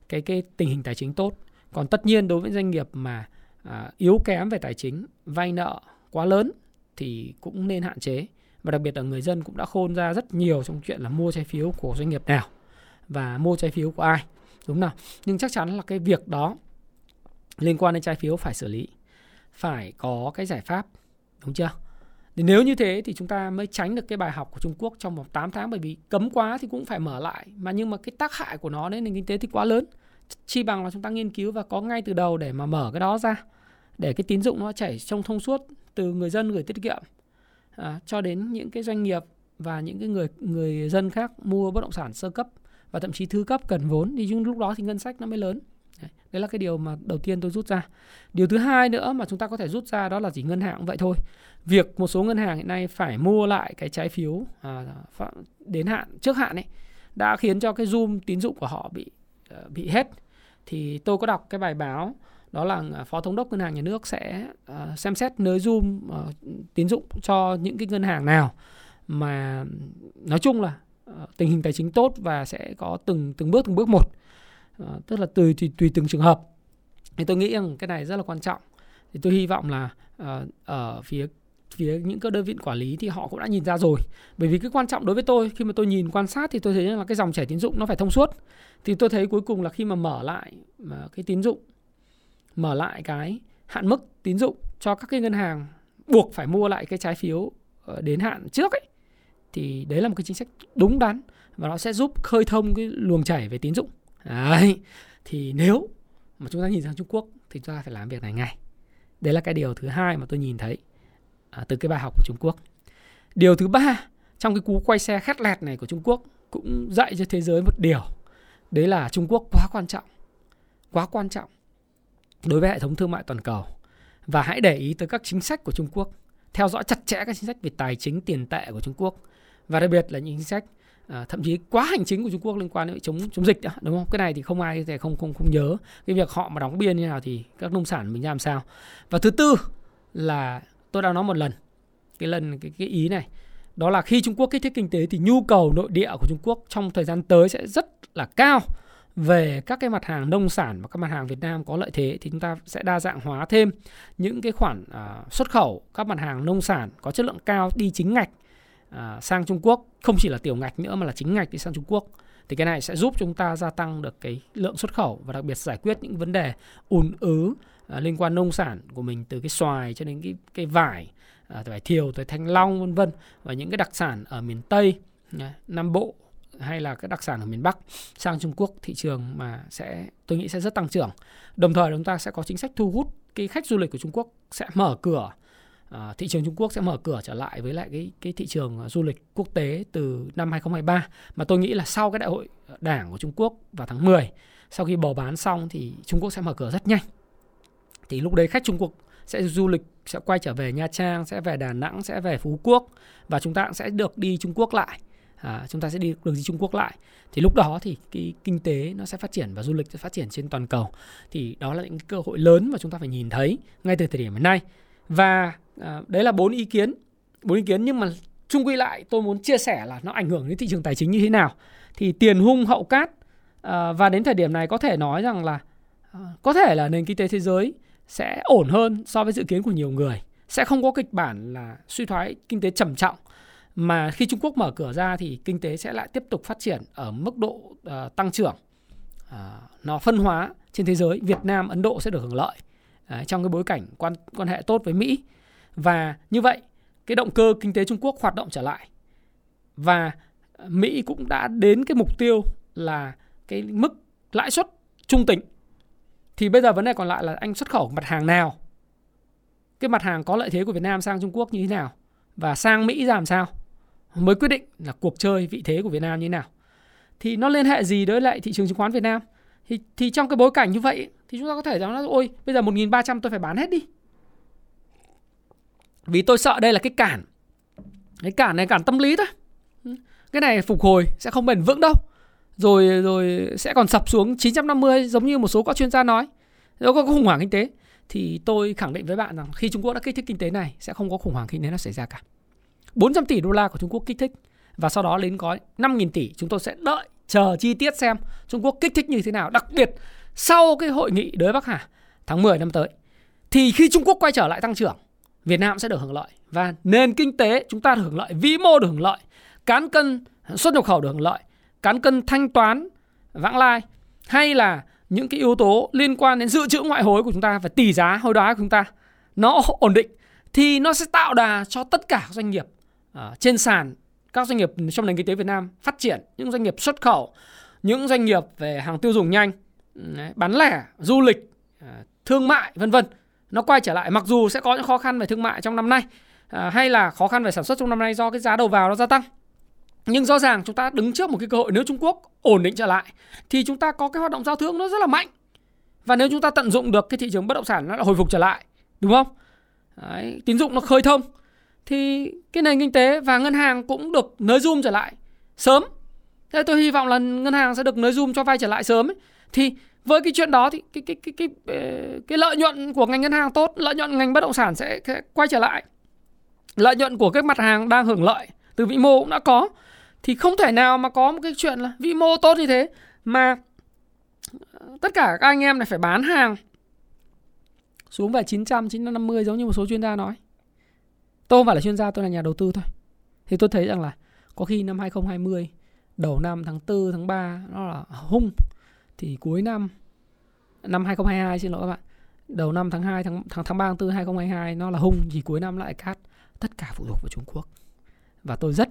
cái cái tình hình tài chính tốt. Còn tất nhiên đối với doanh nghiệp mà à, yếu kém về tài chính, vay nợ quá lớn thì cũng nên hạn chế và đặc biệt là người dân cũng đã khôn ra rất nhiều trong chuyện là mua trái phiếu của doanh nghiệp nào và mua trái phiếu của ai, đúng nào? Nhưng chắc chắn là cái việc đó liên quan đến trái phiếu phải xử lý, phải có cái giải pháp, đúng chưa? Thì nếu như thế thì chúng ta mới tránh được cái bài học của Trung Quốc trong vòng 8 tháng, bởi vì cấm quá thì cũng phải mở lại. Mà nhưng mà cái tác hại của nó đến nền kinh tế thì quá lớn. Chi bằng là chúng ta nghiên cứu và có ngay từ đầu để mà mở cái đó ra, để cái tín dụng nó chảy trong thông suốt từ người dân gửi tiết kiệm à, cho đến những cái doanh nghiệp và những cái người người dân khác mua bất động sản sơ cấp và thậm chí thứ cấp cần vốn thì lúc đó thì ngân sách nó mới lớn. Đấy là cái điều mà đầu tiên tôi rút ra. Điều thứ hai nữa mà chúng ta có thể rút ra đó là chỉ ngân hàng cũng vậy thôi. Việc một số ngân hàng hiện nay phải mua lại cái trái phiếu à, đến hạn trước hạn ấy đã khiến cho cái zoom tín dụng của họ bị ờ, bị hết. Thì tôi có đọc cái bài báo đó là à, phó thống đốc ngân hàng nhà nước sẽ uh, xem xét nới zoom uh, tín dụng cho những cái ngân hàng nào mà nói chung là uh, tình hình tài chính tốt và sẽ có từng từng bước từng bước một. Uh, tức là tùy, tùy tùy từng trường hợp. Thì tôi nghĩ rằng cái này rất là quan trọng. Thì tôi hy vọng là uh, ở phía phía những cơ đơn vị quản lý thì họ cũng đã nhìn ra rồi. Bởi vì cái quan trọng đối với tôi khi mà tôi nhìn quan sát thì tôi thấy là cái dòng chảy tín dụng nó phải thông suốt. Thì tôi thấy cuối cùng là khi mà mở lại mà cái tín dụng mở lại cái hạn mức tín dụng cho các cái ngân hàng buộc phải mua lại cái trái phiếu ờ, đến hạn trước ấy thì đấy là một cái chính sách đúng đắn và nó sẽ giúp khơi thông cái luồng chảy về tín dụng đấy thì nếu mà chúng ta nhìn sang Trung Quốc thì chúng ta phải làm việc này ngay đấy là cái điều thứ hai mà tôi nhìn thấy à, từ cái bài học của Trung Quốc. Điều thứ ba trong cái cú quay xe khét lẹt này của Trung Quốc cũng dạy cho thế giới một điều. Đấy là Trung Quốc quá quan trọng. Quá quan trọng đối với hệ thống thương mại toàn cầu. Và hãy để ý tới các chính sách của Trung Quốc. Theo dõi chặt chẽ các chính sách về tài chính tiền tệ của Trung Quốc. Và đặc biệt là những chính sách à, thậm chí quá hành chính của Trung Quốc liên quan đến chống chống dịch đó, đúng không? Cái này thì không ai thể không không không nhớ cái việc họ mà đóng biên như nào thì các nông sản mình làm sao. Và thứ tư là tôi đã nói một lần cái lần cái, cái ý này đó là khi Trung Quốc kích thích kinh tế thì nhu cầu nội địa của Trung Quốc trong thời gian tới sẽ rất là cao về các cái mặt hàng nông sản và các mặt hàng Việt Nam có lợi thế thì chúng ta sẽ đa dạng hóa thêm những cái khoản à, xuất khẩu các mặt hàng nông sản có chất lượng cao đi chính ngạch à, sang Trung Quốc. Không chỉ là tiểu ngạch nữa mà là chính ngạch đi sang Trung Quốc. Thì cái này sẽ giúp chúng ta gia tăng được cái lượng xuất khẩu và đặc biệt giải quyết những vấn đề ùn ứ à, liên quan nông sản của mình từ cái xoài cho đến cái cái vải à, vải thiều tới thanh long vân vân và những cái đặc sản ở miền tây à, nam bộ hay là các đặc sản ở miền Bắc sang Trung Quốc thị trường mà sẽ tôi nghĩ sẽ rất tăng trưởng. Đồng thời chúng ta sẽ có chính sách thu hút cái khách du lịch của Trung Quốc sẽ mở cửa à, thị trường Trung Quốc sẽ mở cửa trở lại với lại cái cái thị trường à, du lịch quốc tế từ năm 2023 mà tôi nghĩ là sau cái đại hội đảng của Trung Quốc vào tháng 10 sau khi bầu bán xong thì Trung Quốc sẽ mở cửa rất nhanh. Thì lúc đấy khách Trung Quốc sẽ du lịch sẽ quay trở về Nha Trang, sẽ về Đà Nẵng, sẽ về Phú Quốc và chúng ta cũng sẽ được đi Trung Quốc lại. À, chúng ta sẽ đi đường đi Trung Quốc lại. Thì lúc đó thì cái kinh tế nó sẽ phát triển và du lịch sẽ phát triển trên toàn cầu. Thì đó là những cơ hội lớn mà chúng ta phải nhìn thấy ngay từ thời điểm hiện nay. Và à, đấy là bốn ý kiến. Bốn ý kiến nhưng mà chung quy lại tôi muốn chia sẻ là nó ảnh hưởng đến thị trường tài chính như thế nào. Thì tiền hung hậu cát à, và đến thời điểm này có thể nói rằng là à, có thể là nền kinh tế thế giới sẽ ổn hơn so với dự kiến của nhiều người. Sẽ không có kịch bản là suy thoái kinh tế trầm trọng mà khi Trung Quốc mở cửa ra thì kinh tế sẽ lại tiếp tục phát triển ở mức độ uh, tăng trưởng. Uh, nó phân hóa trên thế giới Việt Nam Ấn Độ sẽ được hưởng lợi uh, trong cái bối cảnh quan quan hệ tốt với Mỹ. Và như vậy cái động cơ kinh tế Trung Quốc hoạt động trở lại. Và Mỹ cũng đã đến cái mục tiêu là cái mức lãi suất trung tính. Thì bây giờ vấn đề còn lại là anh xuất khẩu mặt hàng nào? Cái mặt hàng có lợi thế của Việt Nam sang Trung Quốc như thế nào? Và sang Mỹ ra làm sao? Mới quyết định là cuộc chơi vị thế của Việt Nam như thế nào. Thì nó liên hệ gì đối lại thị trường chứng khoán Việt Nam? Thì thì trong cái bối cảnh như vậy, thì chúng ta có thể nói là, ôi, bây giờ 1.300 tôi phải bán hết đi. Vì tôi sợ đây là cái cản. Cái cản này cản tâm lý thôi. Cái này phục hồi sẽ không bền vững đâu. Rồi rồi sẽ còn sập xuống 950 giống như một số các chuyên gia nói. Nếu có khủng hoảng kinh tế. Thì tôi khẳng định với bạn rằng khi Trung Quốc đã kích thích kinh tế này, sẽ không có khủng hoảng kinh tế nào xảy ra cả. 400 tỷ đô la của Trung Quốc kích thích. Và sau đó đến gói 5.000 tỷ, chúng tôi sẽ đợi chờ chi tiết xem Trung Quốc kích thích như thế nào. Đặc biệt, sau cái hội nghị đối Bắc Hà tháng 10 năm tới, thì khi Trung Quốc quay trở lại tăng trưởng, Việt Nam sẽ được hưởng lợi. Và nền kinh tế chúng ta được hưởng lợi, vĩ mô được hưởng lợi, cán cân xuất nhập khẩu được hưởng lợi, cán cân thanh toán vãng lai, hay là những cái yếu tố liên quan đến dự trữ ngoại hối của chúng ta và tỷ giá hối đoái của chúng ta, nó ổn định, thì nó sẽ tạo đà cho tất cả các doanh nghiệp Ờ, trên sàn các doanh nghiệp trong nền kinh tế Việt Nam phát triển những doanh nghiệp xuất khẩu những doanh nghiệp về hàng tiêu dùng nhanh bán lẻ du lịch ờ, thương mại vân vân nó quay trở lại mặc dù sẽ có những khó khăn về thương mại trong năm nay ờ, hay là khó khăn về sản xuất trong năm nay do cái giá đầu vào nó gia tăng nhưng rõ ràng chúng ta đứng trước một cái cơ hội nếu Trung Quốc ổn định trở lại thì chúng ta có cái hoạt động giao thương nó rất là mạnh. Và nếu chúng ta tận dụng được cái thị trường bất động sản nó lại hồi phục trở lại, đúng không? Đấy, tín dụng nó khơi thông thì cái nền kinh tế và ngân hàng cũng được nới zoom trở lại sớm. Thế tôi hy vọng là ngân hàng sẽ được nới zoom cho vay trở lại sớm ấy. Thì với cái chuyện đó thì cái cái cái cái ờ, cái, lợi nhuận của ngành ngân hàng tốt, lợi nhuận ngành bất động sản sẽ quay trở lại. Lợi nhuận của các mặt hàng đang hưởng lợi từ vĩ mô cũng đã có thì không thể nào mà có một cái chuyện là vĩ mô tốt như thế mà ờ, tất cả các anh em này phải bán hàng xuống về 900, 950 giống như một số chuyên gia nói. Tôi không phải là chuyên gia, tôi là nhà đầu tư thôi. Thì tôi thấy rằng là có khi năm 2020 đầu năm tháng 4, tháng 3 nó là hung thì cuối năm năm 2022 xin lỗi các bạn. Đầu năm tháng 2 tháng tháng tháng 3 tháng 4 2022 nó là hung thì cuối năm lại cát. Tất cả phụ thuộc vào Trung Quốc. Và tôi rất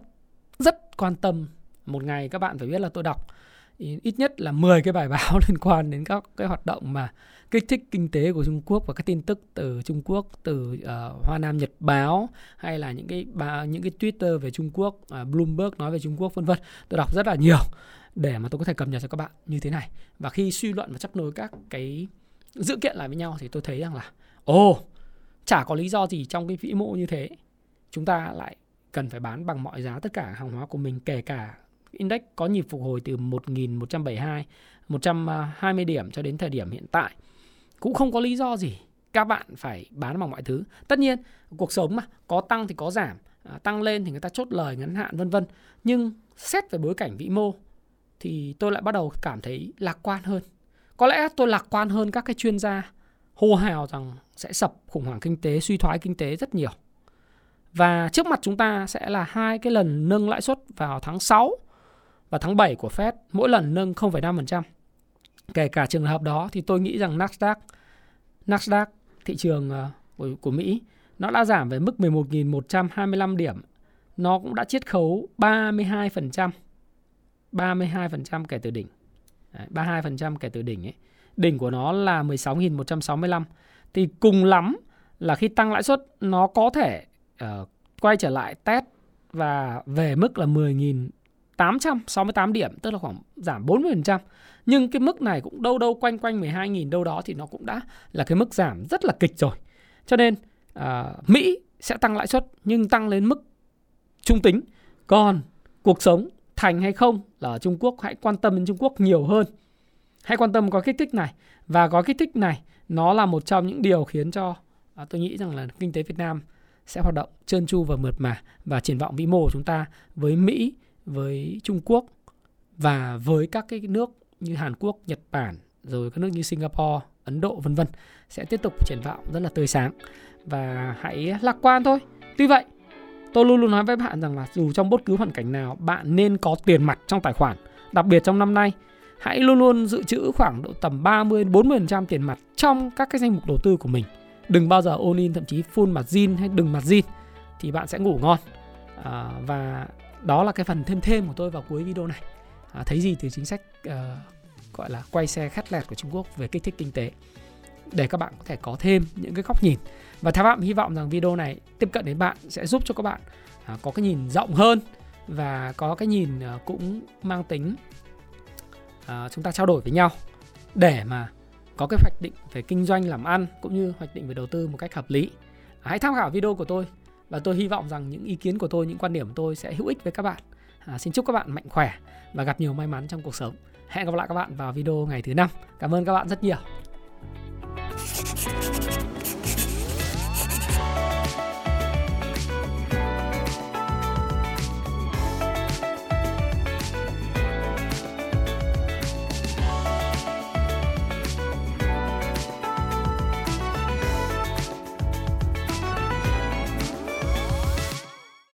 rất quan tâm một ngày các bạn phải biết là tôi đọc ít nhất là 10 cái bài báo liên quan đến các cái hoạt động mà kích thích kinh tế của Trung Quốc và các tin tức từ Trung Quốc từ uh, Hoa Nam Nhật báo hay là những cái bà, những cái Twitter về Trung Quốc, uh, Bloomberg nói về Trung Quốc vân vân. Tôi đọc rất là nhiều để mà tôi có thể cập nhật cho các bạn như thế này. Và khi suy luận và chấp nối các cái dữ kiện lại với nhau thì tôi thấy rằng là ồ, oh, chả có lý do gì trong cái vĩ mô như thế chúng ta lại cần phải bán bằng mọi giá tất cả hàng hóa của mình kể cả index có nhịp phục hồi từ 1172 120 điểm cho đến thời điểm hiện tại. Cũng không có lý do gì các bạn phải bán bằng mọi thứ. Tất nhiên cuộc sống mà có tăng thì có giảm à, tăng lên thì người ta chốt lời ngắn hạn vân vân. Nhưng xét về bối cảnh vĩ mô thì tôi lại bắt đầu cảm thấy lạc quan hơn. Có lẽ tôi lạc quan hơn các cái chuyên gia hô hào rằng sẽ sập khủng hoảng kinh tế suy thoái kinh tế rất nhiều. Và trước mặt chúng ta sẽ là hai cái lần nâng lãi suất vào tháng 6 và tháng 7 của Fed, mỗi lần nâng 0,5%. Kể cả trường hợp đó thì tôi nghĩ rằng Nasdaq Nasdaq thị trường ờ, của, của Mỹ nó đã giảm về mức 11.125 điểm. Nó cũng đã chiết khấu 32%. 32% kể từ đỉnh. Đấy, 32% kể từ đỉnh ấy. Đỉnh của nó là 16.165. Thì cùng lắm là khi tăng lãi suất nó có thể uh, quay trở lại test và về mức là 10.868 điểm, tức là khoảng giảm 40%. Nhưng cái mức này cũng đâu đâu quanh quanh 12.000 đâu đó thì nó cũng đã là cái mức giảm rất là kịch rồi. Cho nên uh, Mỹ sẽ tăng lãi suất nhưng tăng lên mức trung tính. Còn cuộc sống thành hay không là ở Trung Quốc hãy quan tâm đến Trung Quốc nhiều hơn. Hãy quan tâm có kích thích này và có kích thích này nó là một trong những điều khiến cho à, tôi nghĩ rằng là kinh tế Việt Nam sẽ hoạt động trơn tru và mượt mà và triển vọng vĩ mô của chúng ta với Mỹ, với Trung Quốc và với các cái nước như Hàn Quốc, Nhật Bản rồi các nước như Singapore, Ấn Độ vân vân sẽ tiếp tục triển vọng rất là tươi sáng. Và hãy lạc quan thôi. Tuy vậy, tôi luôn luôn nói với bạn rằng là dù trong bất cứ hoàn cảnh nào bạn nên có tiền mặt trong tài khoản, đặc biệt trong năm nay hãy luôn luôn dự trữ khoảng độ tầm 30 40% tiền mặt trong các cái danh mục đầu tư của mình. Đừng bao giờ ôn in thậm chí full mặt zin hay đừng mặt zin thì bạn sẽ ngủ ngon. À, và đó là cái phần thêm thêm của tôi vào cuối video này. À, thấy gì từ chính sách uh, gọi là quay xe khét lẹt của Trung Quốc về kích thích kinh tế để các bạn có thể có thêm những cái góc nhìn. Và theo bạn hy vọng rằng video này tiếp cận đến bạn sẽ giúp cho các bạn uh, có cái nhìn rộng hơn và có cái nhìn uh, cũng mang tính uh, chúng ta trao đổi với nhau để mà có cái hoạch định về kinh doanh làm ăn cũng như hoạch định về đầu tư một cách hợp lý. À, hãy tham khảo video của tôi và tôi hy vọng rằng những ý kiến của tôi, những quan điểm của tôi sẽ hữu ích với các bạn. À, xin chúc các bạn mạnh khỏe và gặp nhiều may mắn trong cuộc sống. Hẹn gặp lại các bạn vào video ngày thứ năm. Cảm ơn các bạn rất nhiều.